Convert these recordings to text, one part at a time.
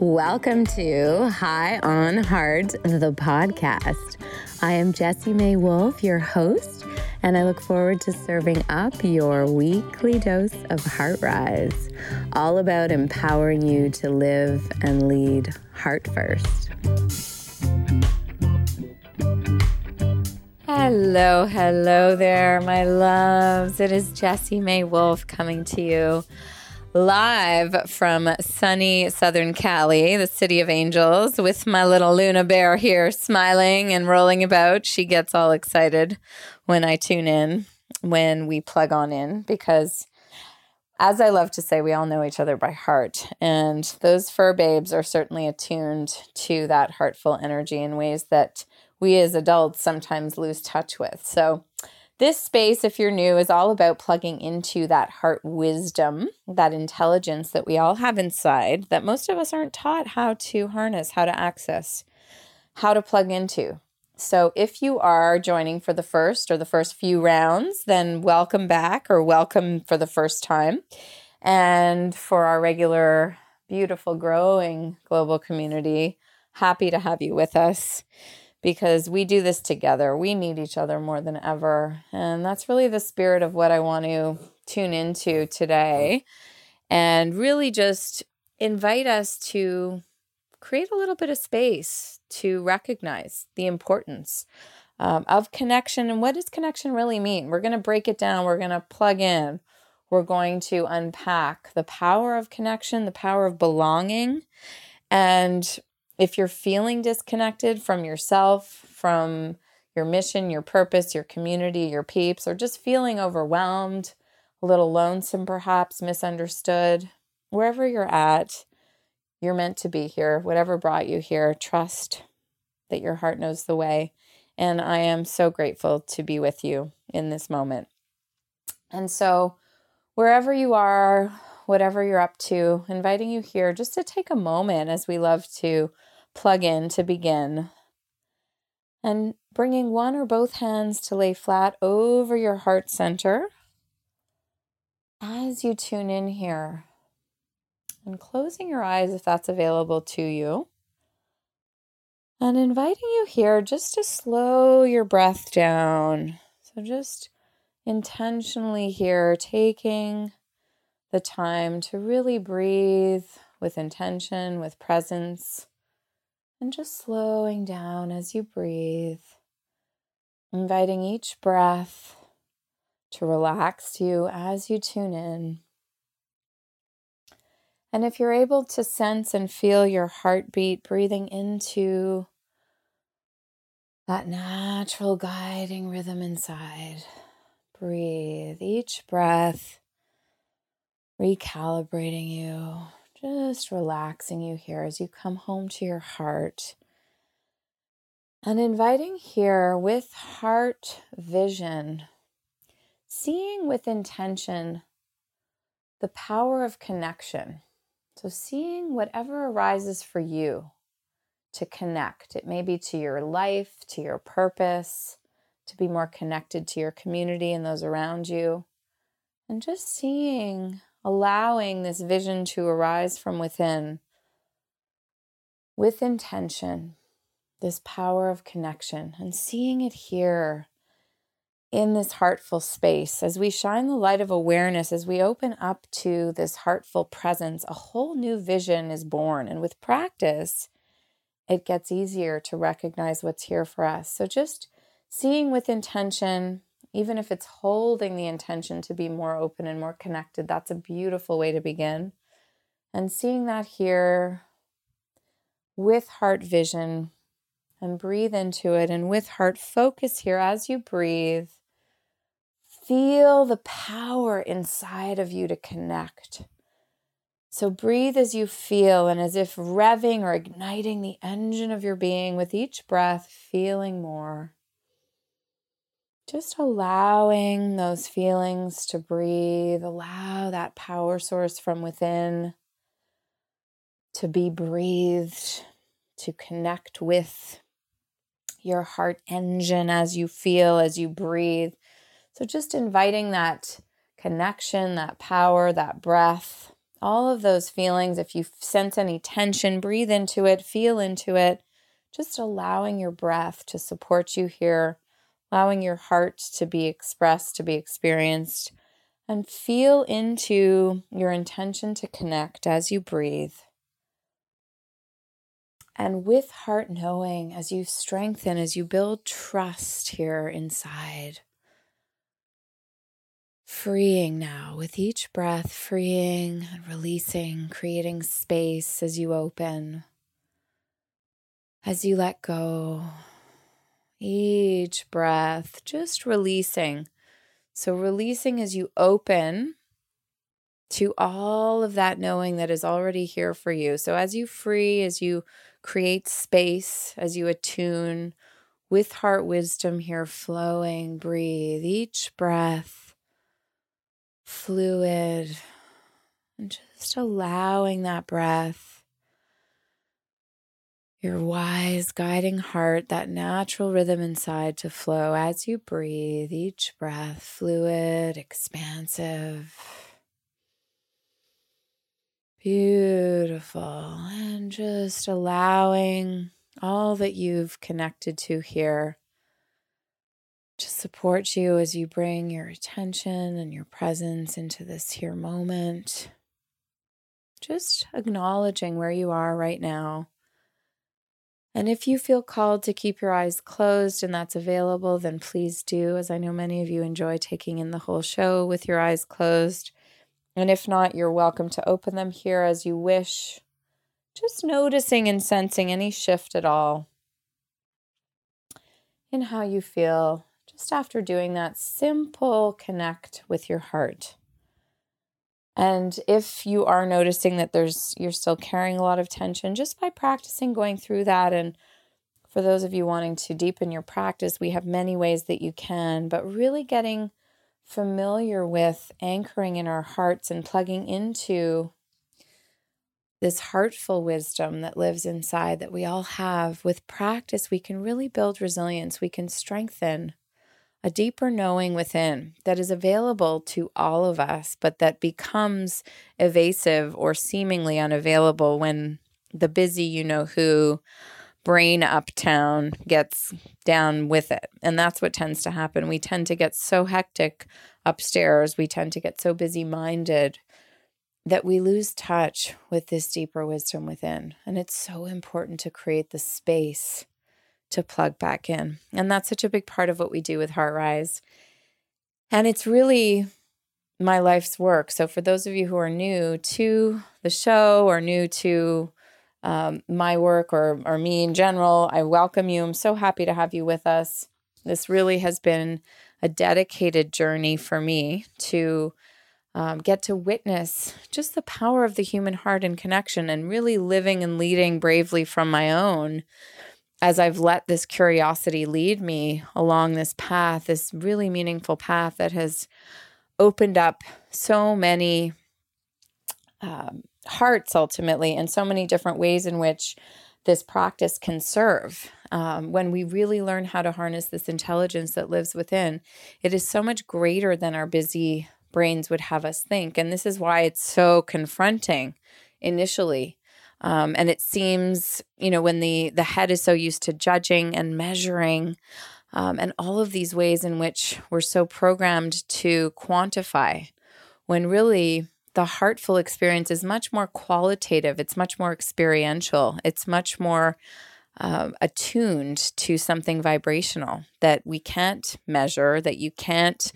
Welcome to High on Heart, the podcast. I am Jessie May Wolf, your host, and I look forward to serving up your weekly dose of Heart Rise, all about empowering you to live and lead heart first. Hello, hello there, my loves. It is Jessie May Wolf coming to you live from sunny Southern Cali, the city of angels, with my little Luna bear here smiling and rolling about. She gets all excited when I tune in, when we plug on in, because as I love to say, we all know each other by heart. And those fur babes are certainly attuned to that heartful energy in ways that we as adults sometimes lose touch with. So, this space, if you're new, is all about plugging into that heart wisdom, that intelligence that we all have inside that most of us aren't taught how to harness, how to access, how to plug into. So, if you are joining for the first or the first few rounds, then welcome back or welcome for the first time. And for our regular, beautiful, growing global community, happy to have you with us because we do this together. We need each other more than ever. And that's really the spirit of what I want to tune into today and really just invite us to create a little bit of space to recognize the importance um, of connection and what does connection really mean. We're going to break it down, we're going to plug in. We're going to unpack the power of connection, the power of belonging, and if you're feeling disconnected from yourself, from your mission, your purpose, your community, your peeps, or just feeling overwhelmed, a little lonesome, perhaps misunderstood, wherever you're at, you're meant to be here. Whatever brought you here, trust that your heart knows the way. And I am so grateful to be with you in this moment. And so, wherever you are, whatever you're up to, inviting you here just to take a moment as we love to plug in to begin. And bringing one or both hands to lay flat over your heart center as you tune in here. And closing your eyes if that's available to you. And inviting you here just to slow your breath down. So, just intentionally here, taking the time to really breathe with intention, with presence and just slowing down as you breathe, inviting each breath to relax you as you tune in. And if you're able to sense and feel your heartbeat breathing into that natural guiding rhythm inside, breathe each breath, recalibrating you just relaxing you here as you come home to your heart. And inviting here with heart vision, seeing with intention the power of connection. So, seeing whatever arises for you to connect. It may be to your life, to your purpose, to be more connected to your community and those around you. And just seeing allowing this vision to arise from within with intention, this power of connection, and seeing it here in this heartful space as we shine the light of awareness, as we open up to this heartful presence, a whole new vision is born. And with practice, it gets easier to recognize what's here for us. So just seeing with intention, even if it's holding the intention to be more open and more connected, that's a beautiful way to begin. And seeing that here with heart vision and breathe into it, and with heart focus here as you breathe, feel the power inside of you to connect. So breathe as you feel, and as if revving or igniting the engine of your being with each breath, feeling more. Just allowing those feelings to breathe, allow that power source from within to be breathed, to connect with your heart engine as you feel, as you breathe. So, just inviting that connection, that power, that breath all of those feelings. If you sense any tension, breathe into it, feel into it. Just allowing your breath to support you here, allowing your heart to be expressed, to be experienced, and feel into your intention to connect as you breathe. And with heart knowing, as you strengthen, as you build trust here inside, freeing now with each breath, freeing and releasing, creating space as you open, as you let go. Each breath, just releasing. So, releasing as you open to all of that knowing that is already here for you. So, as you free, as you create space, as you attune with heart wisdom here flowing, breathe each breath fluid and just allowing that breath, your wise guiding heart, that natural rhythm inside to flow as you breathe, each breath fluid, expansive. Beautiful. And just allowing all that you've connected to here to support you as you bring your attention and your presence into this here moment. Just acknowledging where you are right now. And if you feel called to keep your eyes closed and that's available, then please do, as I know many of you enjoy taking in the whole show with your eyes closed. And if not, you're welcome to open them here as you wish. Just noticing and sensing any shift at all in how you feel just after doing that, simple connect with your heart. And if you are noticing that there's you're still carrying a lot of tension, just by practicing going through that and for those of you wanting to deepen your practice, we have many ways that you can, but really getting familiar with anchoring in our hearts and plugging into this heartful wisdom that lives inside that we all have. With practice, we can really build resilience, we can strengthen a deeper knowing within that is available to all of us, but that becomes evasive or seemingly unavailable when the busy, you know who, brain uptown gets down with it. And that's what tends to happen. We tend to get so hectic upstairs, we tend to get so busy minded that we lose touch with this deeper wisdom within. And it's so important to create the space to plug back in. And that's such a big part of what we do with Heart Rise. And it's really my life's work. So, for those of you who are new to the show or new to um, my work or, or me in general, I welcome you. I'm so happy to have you with us. This really has been a dedicated journey for me to um, get to witness just the power of the human heart and connection and really living and leading bravely from my own as I've let this curiosity lead me along this path, this really meaningful path that has opened up so many um, hearts ultimately, and so many different ways in which this practice can serve. Um, when we really learn how to harness this intelligence that lives within, it is so much greater than our busy brains would have us think. And this is why it's so confronting initially um, and it seems, you know, when the the head is so used to judging and measuring, um, and all of these ways in which we're so programmed to quantify, when really the heartful experience is much more qualitative. It's much more experiential. It's much more uh, attuned to something vibrational that we can't measure, that you can't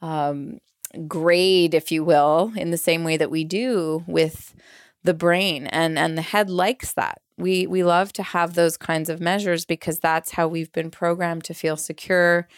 um, grade, if you will, in the same way that we do with the brain and and the head likes that. We we love to have those kinds of measures because that's how we've been programmed to feel secure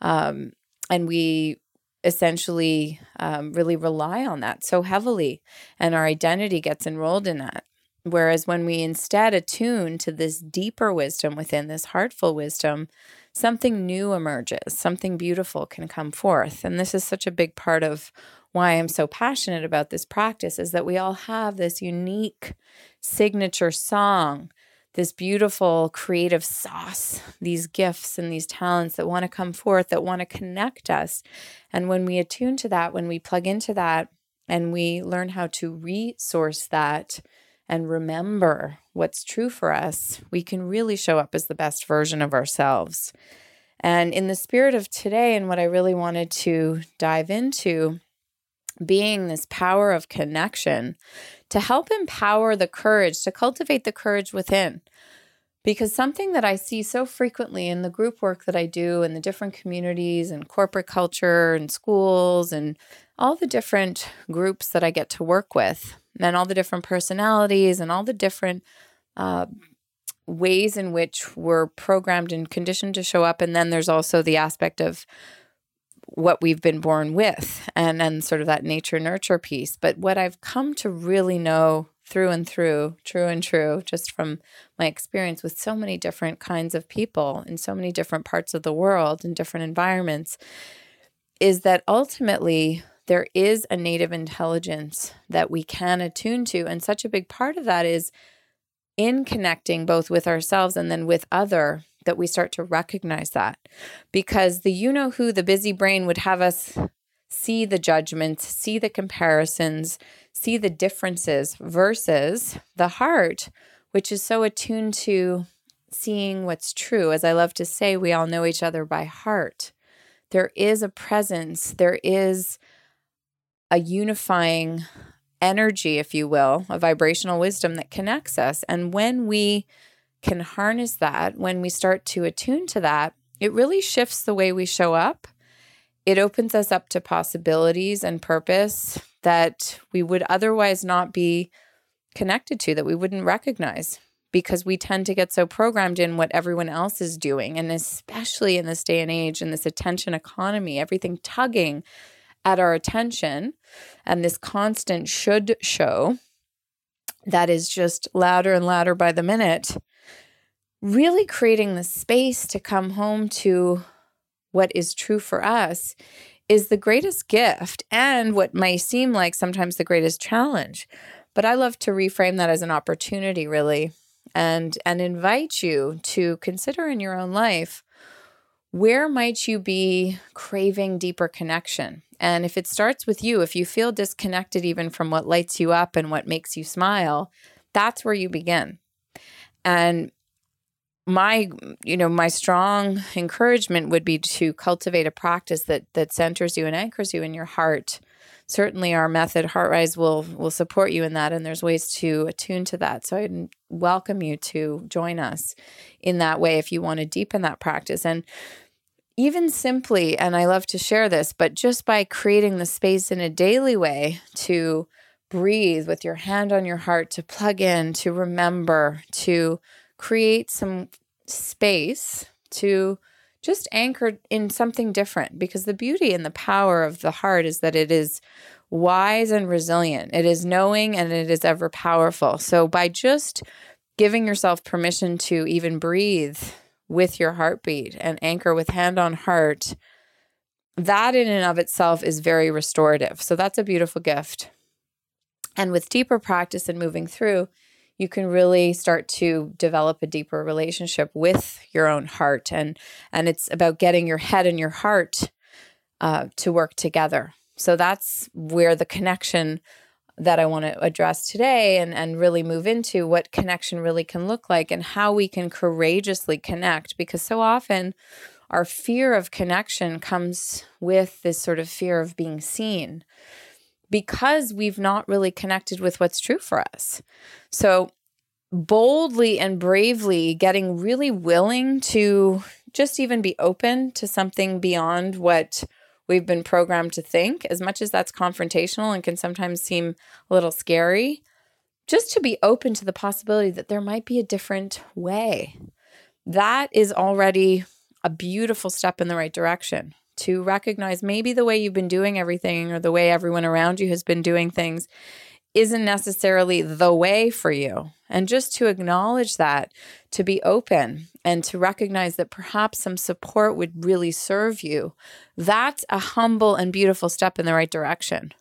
um, and we essentially um, really rely on that so heavily and our identity gets enrolled in that. Whereas when we instead attune to this deeper wisdom within this heartful wisdom something new emerges something beautiful can come forth. And this is such a big part of why I'm so passionate about this practice is that we all have this unique signature song, this beautiful creative sauce, these gifts and these talents that want to come forth, that want to connect us. And when we attune to that, when we plug into that, and we learn how to resource that and remember what's true for us, we can really show up as the best version of ourselves. And in the spirit of today, and what I really wanted to dive into, being this power of connection to help empower the courage, to cultivate the courage within. Because something that I see so frequently in the group work that I do in the different communities and corporate culture and schools and all the different groups that I get to work with, and all the different personalities and all the different uh, ways in which we're programmed and conditioned to show up. And then there's also the aspect of what we've been born with and then sort of that nature nurture piece. But what I've come to really know through and through, true and true, just from my experience with so many different kinds of people in so many different parts of the world in different environments, is that ultimately there is a native intelligence that we can attune to. And such a big part of that is in connecting both with ourselves and then with other that we start to recognize that. Because the you know who the busy brain would have us see the judgments see the comparisons see the differences versus the heart which is so attuned to seeing what's true. As i love to say we all know each other by heart. There is a presence. There is a unifying energy, if you will, a vibrational wisdom that connects us. And when we can harness that, when we start to attune to that, it really shifts the way we show up. It opens us up to possibilities and purpose that we would otherwise not be connected to, that we wouldn't recognize because we tend to get so programmed in what everyone else is doing. And especially in this day and age, in this attention economy, everything tugging at our attention and this constant should show that is just louder and louder by the minute, really creating the space to come home to what is true for us is the greatest gift and what may seem like sometimes the greatest challenge. But I love to reframe that as an opportunity really and and invite you to consider in your own life where might you be craving deeper connection? And if it starts with you, if you feel disconnected even from what lights you up and what makes you smile, that's where you begin. And my you know my strong encouragement would be to cultivate a practice that that centers you and anchors you in your heart. Certainly our method heartrise will will support you in that and there's ways to attune to that. So i welcome you to join us in that way if you want to deepen that practice. And even simply, and I love to share this, but just by creating the space in a daily way to breathe with your hand on your heart, to plug in, to remember, to create some space to just anchor in something different because the beauty and the power of the heart is that it is wise and resilient. It is knowing and it is ever powerful. So by just giving yourself permission to even breathe with your heartbeat and anchor with hand on heart, that in and of itself is very restorative. So that's a beautiful gift. And with deeper practice and moving through, you can really start to develop a deeper relationship with your own heart. And and it's about getting your head and your heart uh, to work together. So that's where the connection that I want to address today and, and really move into what connection really can look like and how we can courageously connect. Because so often our fear of connection comes with this sort of fear of being seen because we've not really connected with what's true for us. So, boldly and bravely getting really willing to just even be open to something beyond what we've been programmed to think, as much as that's confrontational and can sometimes seem a little scary, just to be open to the possibility that there might be a different way. That is already a beautiful step in the right direction to recognize maybe the way you've been doing everything or the way everyone around you has been doing things isn't necessarily the way for you. And just to acknowledge that, to be open and to recognize that perhaps some support would really serve you, that's a humble and beautiful step in the right direction.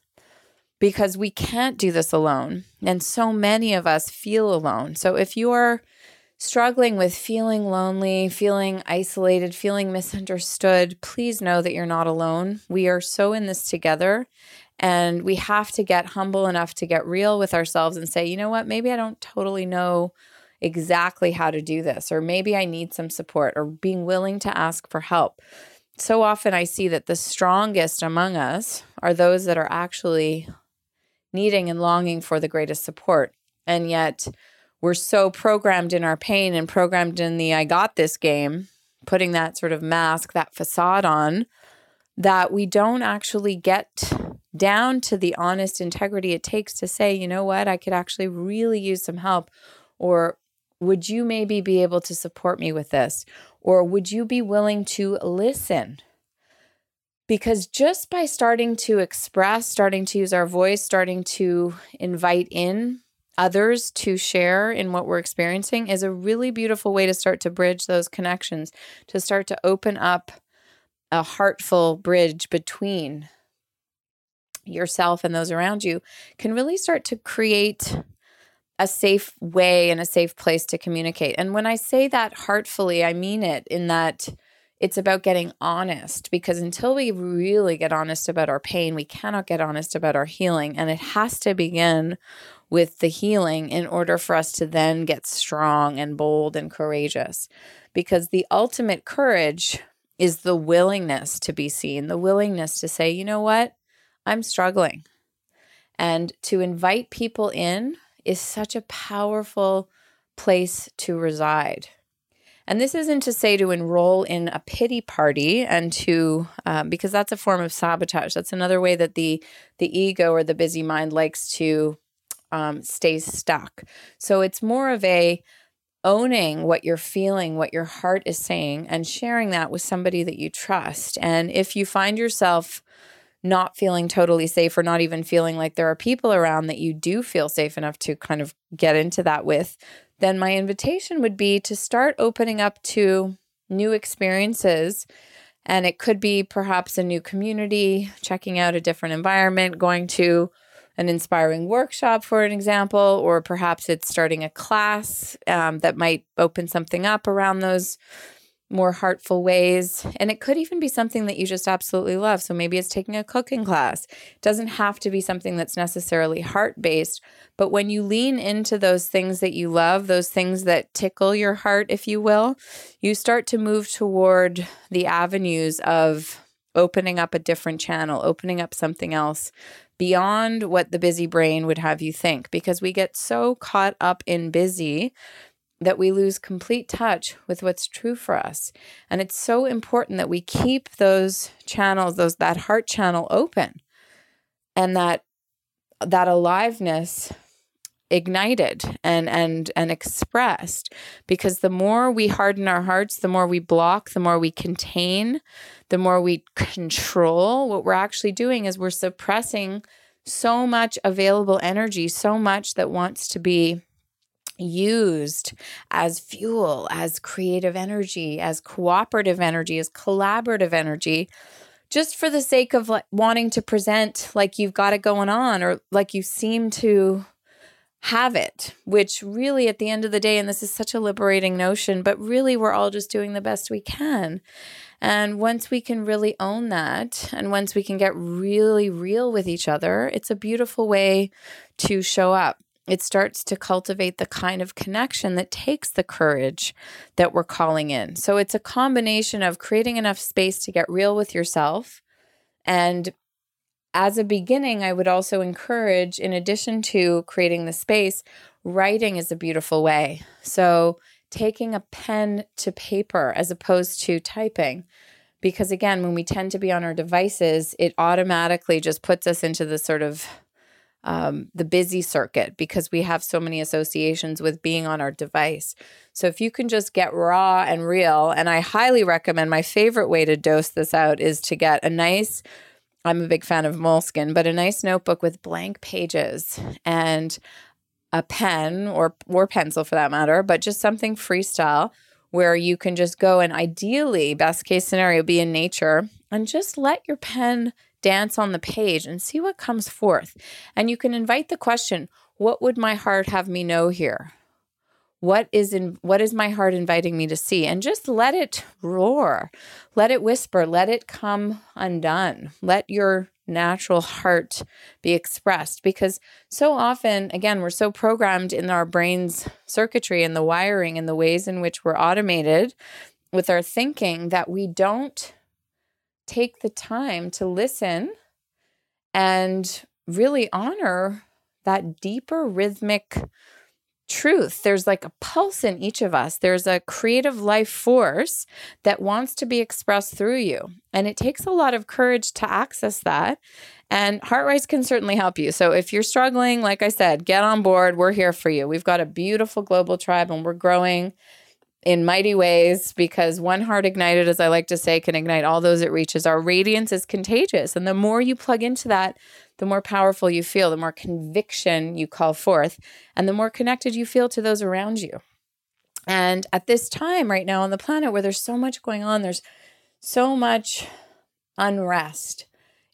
Because we can't do this alone. And so many of us feel alone. So if you are struggling with feeling lonely, feeling isolated, feeling misunderstood, please know that you're not alone. We are so in this together And we have to get humble enough to get real with ourselves and say, you know what, maybe I don't totally know exactly how to do this, or maybe I need some support, or being willing to ask for help. So often I see that the strongest among us are those that are actually needing and longing for the greatest support. And yet we're so programmed in our pain and programmed in the I got this game, putting that sort of mask, that facade on, that we don't actually get down to the honest integrity it takes to say, you know what, I could actually really use some help. Or would you maybe be able to support me with this? Or would you be willing to listen? Because just by starting to express, starting to use our voice, starting to invite in others to share in what we're experiencing is a really beautiful way to start to bridge those connections, to start to open up a heartful bridge between yourself and those around you can really start to create a safe way and a safe place to communicate. And when I say that heartfully, I mean it in that it's about getting honest because until we really get honest about our pain, we cannot get honest about our healing. And it has to begin with the healing in order for us to then get strong and bold and courageous. Because the ultimate courage is the willingness to be seen, the willingness to say, you know what, I'm struggling. And to invite people in is such a powerful place to reside. And this isn't to say to enroll in a pity party and to, um, because that's a form of sabotage. That's another way that the the ego or the busy mind likes to um, stays stuck. So it's more of a owning what you're feeling, what your heart is saying, and sharing that with somebody that you trust. And if you find yourself not feeling totally safe or not even feeling like there are people around that you do feel safe enough to kind of get into that with, then my invitation would be to start opening up to new experiences. And it could be perhaps a new community, checking out a different environment, going to an inspiring workshop, for an example, or perhaps it's starting a class um, that might open something up around those more heartful ways. And it could even be something that you just absolutely love. So maybe it's taking a cooking class. It doesn't have to be something that's necessarily heart based. But when you lean into those things that you love, those things that tickle your heart, if you will, you start to move toward the avenues of opening up a different channel, opening up something else beyond what the busy brain would have you think, because we get so caught up in busy that we lose complete touch with what's true for us. And it's so important that we keep those channels, those that heart channel open and that that aliveness ignited and and and expressed. Because the more we harden our hearts the more we block the more we contain the more we control what we're actually doing is we're suppressing so much available energy so much that wants to be used as fuel as creative energy as cooperative energy as collaborative energy just for the sake of like wanting to present like you've got it going on or like you seem to have it, which really at the end of the day, and this is such a liberating notion, but really we're all just doing the best we can. And once we can really own that, and once we can get really real with each other, it's a beautiful way to show up. It starts to cultivate the kind of connection that takes the courage that we're calling in. So it's a combination of creating enough space to get real with yourself and as a beginning, I would also encourage, in addition to creating the space, writing is a beautiful way. So, taking a pen to paper as opposed to typing. Because again, when we tend to be on our devices, it automatically just puts us into the sort of um, the busy circuit because we have so many associations with being on our device. So if you can just get raw and real, and I highly recommend my favorite way to dose this out is to get a nice I'm a big fan of Moleskine, but a nice notebook with blank pages and a pen or or pencil for that matter, but just something freestyle where you can just go and ideally best case scenario be in nature and just let your pen dance on the page and see what comes forth. And you can invite the question, what would my heart have me know here? What is in what is my heart inviting me to see? And just let it roar. Let it whisper. Let it come undone. Let your natural heart be expressed. Because so often again we're so programmed in our brain's circuitry and the wiring and the ways in which we're automated with our thinking that we don't take the time to listen and really honor that deeper rhythmic truth. There's like a pulse in each of us. There's a creative life force that wants to be expressed through you. And it takes a lot of courage to access that. And HeartRise can certainly help you. So if you're struggling, like I said, get on board. We're here for you. We've got a beautiful global tribe and we're growing in mighty ways because one heart ignited, as I like to say, can ignite all those it reaches. Our radiance is contagious. And the more you plug into that, the more powerful you feel, the more conviction you call forth, and the more connected you feel to those around you. And at this time, right now on the planet, where there's so much going on, there's so much unrest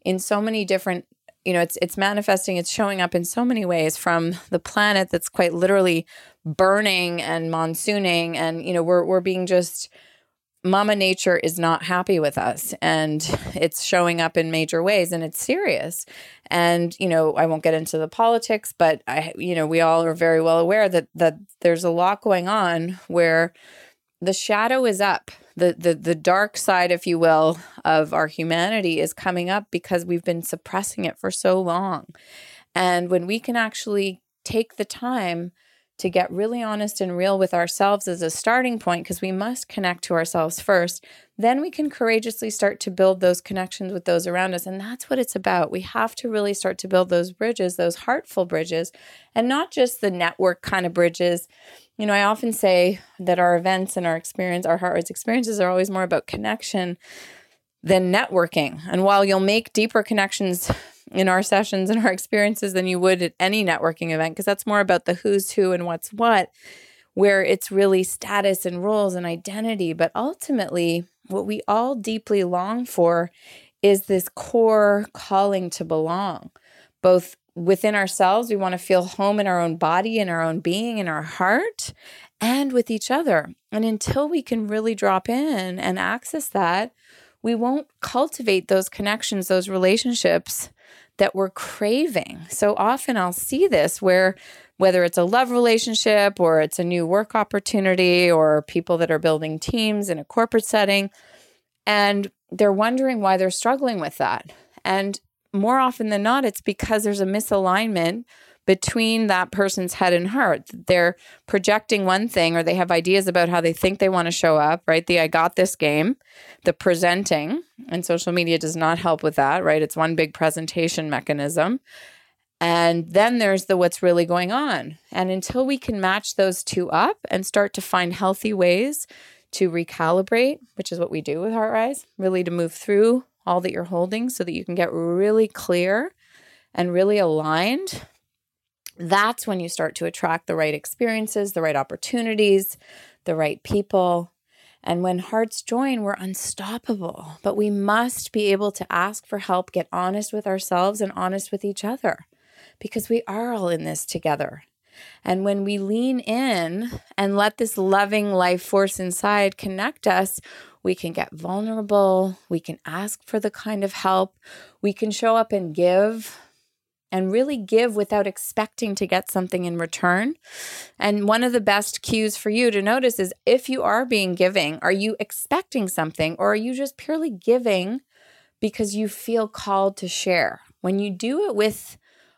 in so many different you know it's it's manifesting it's showing up in so many ways from the planet that's quite literally burning and monsooning and you know we're we're being just mama nature is not happy with us and it's showing up in major ways and it's serious. And you know i won't get into the politics but i you know we all are very well aware that that there's a lot going on where the shadow is up. The the the dark side if you will of our humanity is coming up because we've been suppressing it for so long. And when we can actually take the time to get really honest and real with ourselves as a starting point, because we must connect to ourselves first, then we can courageously start to build those connections with those around us. And that's what it's about. We have to really start to build those bridges, those heartful bridges, and not just the network kind of bridges. You know, I often say that our events and our experience, our heart experiences are always more about connection than networking. And while you'll make deeper connections in our sessions and our experiences than you would at any networking event because that's more about the who's who and what's what where it's really status and roles and identity. But ultimately what we all deeply long for is this core calling to belong both within ourselves we want to feel home in our own body in our own being in our heart and with each other. And until we can really drop in and access that we won't cultivate those connections those relationships that we're craving. So often I'll see this where whether it's a love relationship or it's a new work opportunity or people that are building teams in a corporate setting and they're wondering why they're struggling with that. And more often than not it's because there's a misalignment between that person's head and heart. They're projecting one thing or they have ideas about how they think they want to show up, right? The I got this game, the presenting, and social media does not help with that, right? It's one big presentation mechanism. And then there's the what's really going on. And until we can match those two up and start to find healthy ways to recalibrate, which is what we do with HeartRise, really to move through all that you're holding so that you can get really clear and really aligned that's when you start to attract the right experiences, the right opportunities, the right people. And when hearts join, we're unstoppable. But we must be able to ask for help, get honest with ourselves and honest with each other because we are all in this together. And when we lean in and let this loving life force inside connect us, we can get vulnerable. We can ask for the kind of help. We can show up and give and really give without expecting to get something in return. And one of the best cues for you to notice is if you are being giving, are you expecting something or are you just purely giving because you feel called to share? When you do it with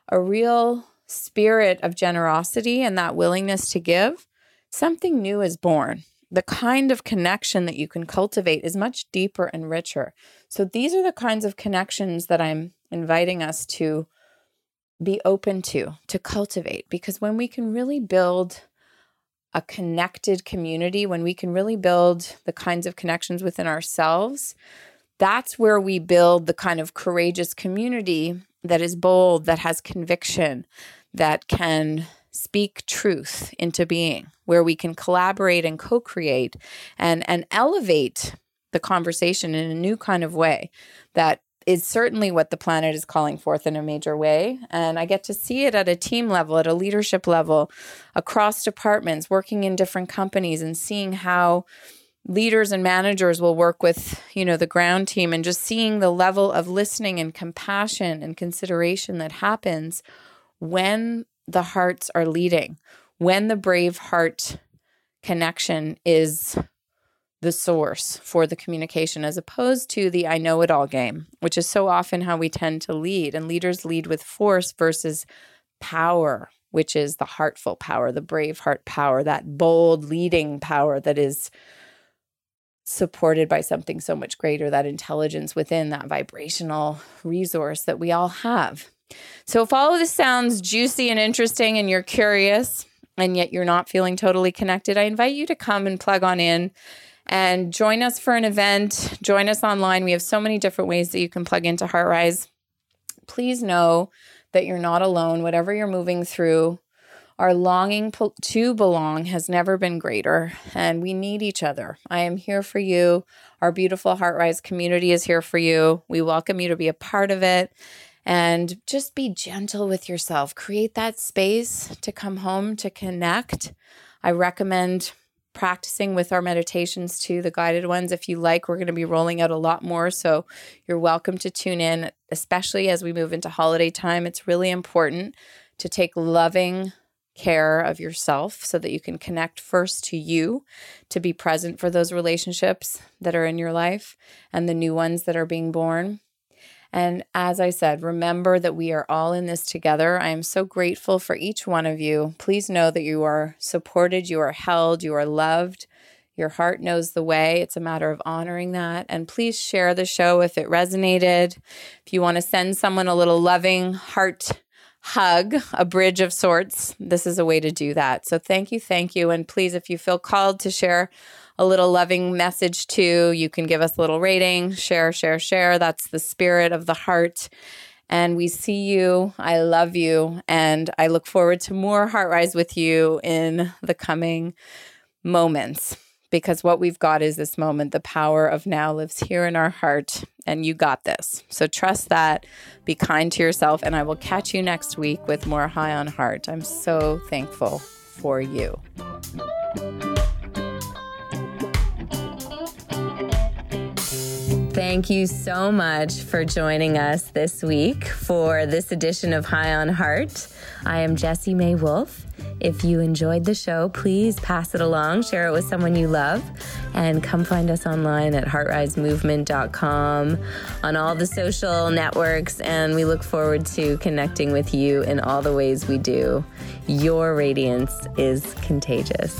a real spirit of generosity and that willingness to give, something new is born. The kind of connection that you can cultivate is much deeper and richer. So, these are the kinds of connections that I'm inviting us to be open to, to cultivate. Because when we can really build a connected community, when we can really build the kinds of connections within ourselves, that's where we build the kind of courageous community that is bold, that has conviction, that can speak truth into being, where we can collaborate and co-create and and elevate the conversation in a new kind of way that is certainly what the planet is calling forth in a major way. And I get to see it at a team level, at a leadership level, across departments, working in different companies, and seeing how leaders and managers will work with you know the ground team and just seeing the level of listening and compassion and consideration that happens when the hearts are leading when the brave heart connection is the source for the communication as opposed to the I know it all game, which is so often how we tend to lead. And leaders lead with force versus power, which is the heartful power, the brave heart power, that bold leading power that is supported by something so much greater, that intelligence within that vibrational resource that we all have. So, if all of this sounds juicy and interesting and you're curious and yet you're not feeling totally connected, I invite you to come and plug on in and join us for an event. Join us online. We have so many different ways that you can plug into HeartRise. Please know that you're not alone, whatever you're moving through. Our longing to belong has never been greater, and we need each other. I am here for you. Our beautiful HeartRise community is here for you. We welcome you to be a part of it and just be gentle with yourself. Create that space to come home to connect. I recommend practicing with our meditations too, the guided ones. If you like, we're going to be rolling out a lot more. So you're welcome to tune in, especially as we move into holiday time. It's really important to take loving care of yourself so that you can connect first to you, to be present for those relationships that are in your life and the new ones that are being born. And as I said, remember that we are all in this together. I am so grateful for each one of you. Please know that you are supported, you are held, you are loved. Your heart knows the way. It's a matter of honoring that. And please share the show if it resonated. If you want to send someone a little loving heart hug, a bridge of sorts, this is a way to do that. So thank you, thank you. And please, if you feel called to share a little loving message too. You can give us a little rating, share, share, share. That's the spirit of the heart. And we see you. I love you. And I look forward to more Heart Rise with you in the coming moments because what we've got is this moment. The power of now lives here in our heart, and you got this. So trust that. Be kind to yourself, and I will catch you next week with more High on Heart. I'm so thankful for you. Thank you so much for joining us this week for this edition of High on Heart. I am Jessie May Wolf. If you enjoyed the show, please pass it along, share it with someone you love, and come find us online at heartrisemovement.com on all the social networks. And we look forward to connecting with you in all the ways we do. Your radiance is contagious.